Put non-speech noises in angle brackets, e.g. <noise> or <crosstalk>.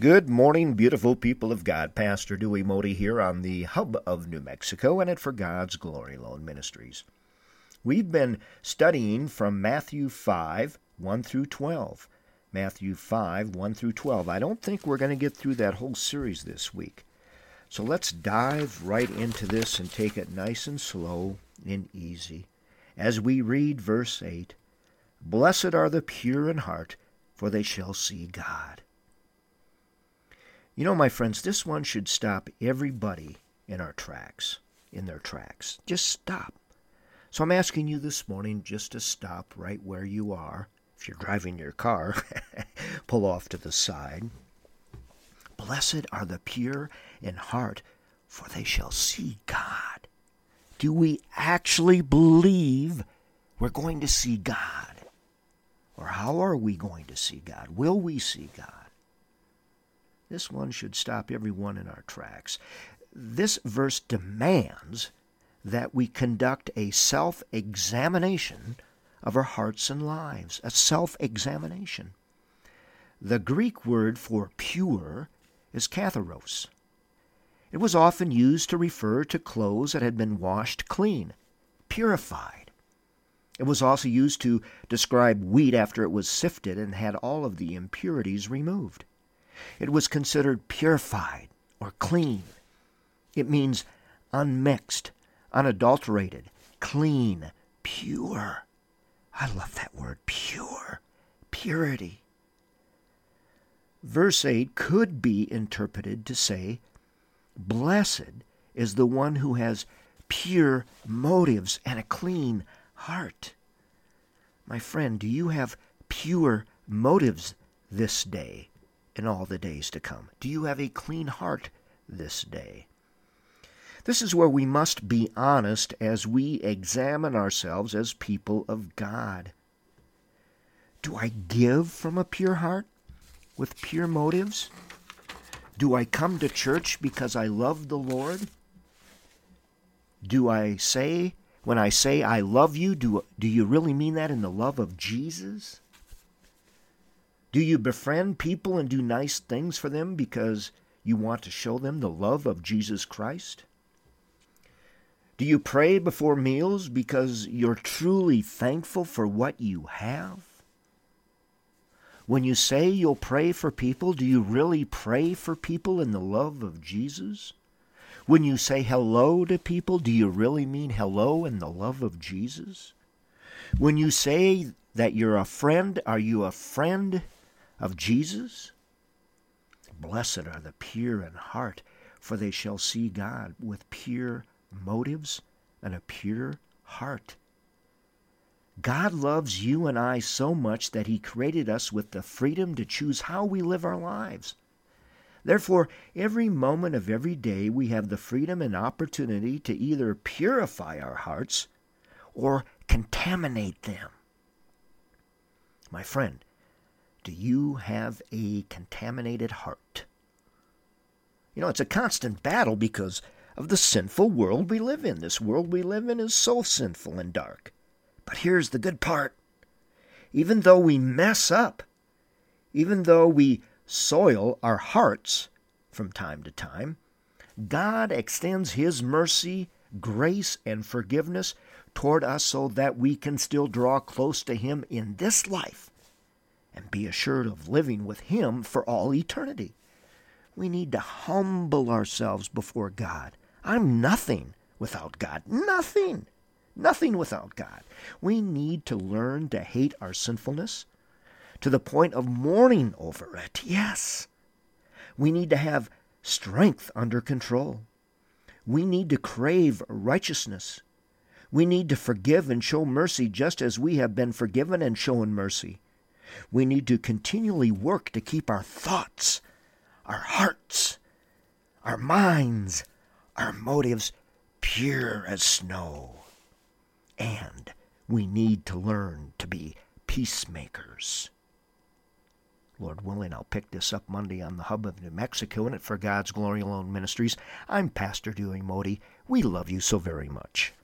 Good morning, beautiful people of God. Pastor Dewey Modi here on the hub of New Mexico and at For God's Glory Alone Ministries. We've been studying from Matthew 5 1 through 12. Matthew 5 1 through 12. I don't think we're going to get through that whole series this week. So let's dive right into this and take it nice and slow and easy. As we read verse 8 Blessed are the pure in heart, for they shall see God. You know, my friends, this one should stop everybody in our tracks, in their tracks. Just stop. So I'm asking you this morning just to stop right where you are. If you're driving your car, <laughs> pull off to the side. Blessed are the pure in heart, for they shall see God. Do we actually believe we're going to see God? Or how are we going to see God? Will we see God? This one should stop everyone in our tracks. This verse demands that we conduct a self examination of our hearts and lives, a self examination. The Greek word for pure is katharos. It was often used to refer to clothes that had been washed clean, purified. It was also used to describe wheat after it was sifted and had all of the impurities removed. It was considered purified or clean. It means unmixed, unadulterated, clean, pure. I love that word, pure, purity. Verse 8 could be interpreted to say, Blessed is the one who has pure motives and a clean heart. My friend, do you have pure motives this day and all the days to come? Do you have a clean heart this day? This is where we must be honest as we examine ourselves as people of God. Do I give from a pure heart with pure motives? Do I come to church because I love the Lord? Do I say, when I say I love you, do, do you really mean that in the love of Jesus? Do you befriend people and do nice things for them because you want to show them the love of Jesus Christ? Do you pray before meals because you're truly thankful for what you have? When you say you'll pray for people, do you really pray for people in the love of Jesus? When you say hello to people, do you really mean hello in the love of Jesus? When you say that you're a friend, are you a friend of Jesus? Blessed are the pure in heart, for they shall see God with pure motives and a pure heart. God loves you and I so much that He created us with the freedom to choose how we live our lives. Therefore, every moment of every day we have the freedom and opportunity to either purify our hearts or contaminate them. My friend, do you have a contaminated heart? You know, it's a constant battle because of the sinful world we live in. This world we live in is so sinful and dark. But here's the good part even though we mess up, even though we soil our hearts from time to time, God extends His mercy, grace, and forgiveness toward us so that we can still draw close to Him in this life and be assured of living with Him for all eternity. We need to humble ourselves before God I'm nothing without God. Nothing. Nothing without God. We need to learn to hate our sinfulness to the point of mourning over it. Yes. We need to have strength under control. We need to crave righteousness. We need to forgive and show mercy just as we have been forgiven and shown mercy. We need to continually work to keep our thoughts, our hearts, our minds, our motives pure as snow. And we need to learn to be peacemakers. Lord willing, I'll pick this up Monday on the hub of New Mexico and it for God's Glory Alone Ministries. I'm Pastor Dewey Modi. We love you so very much.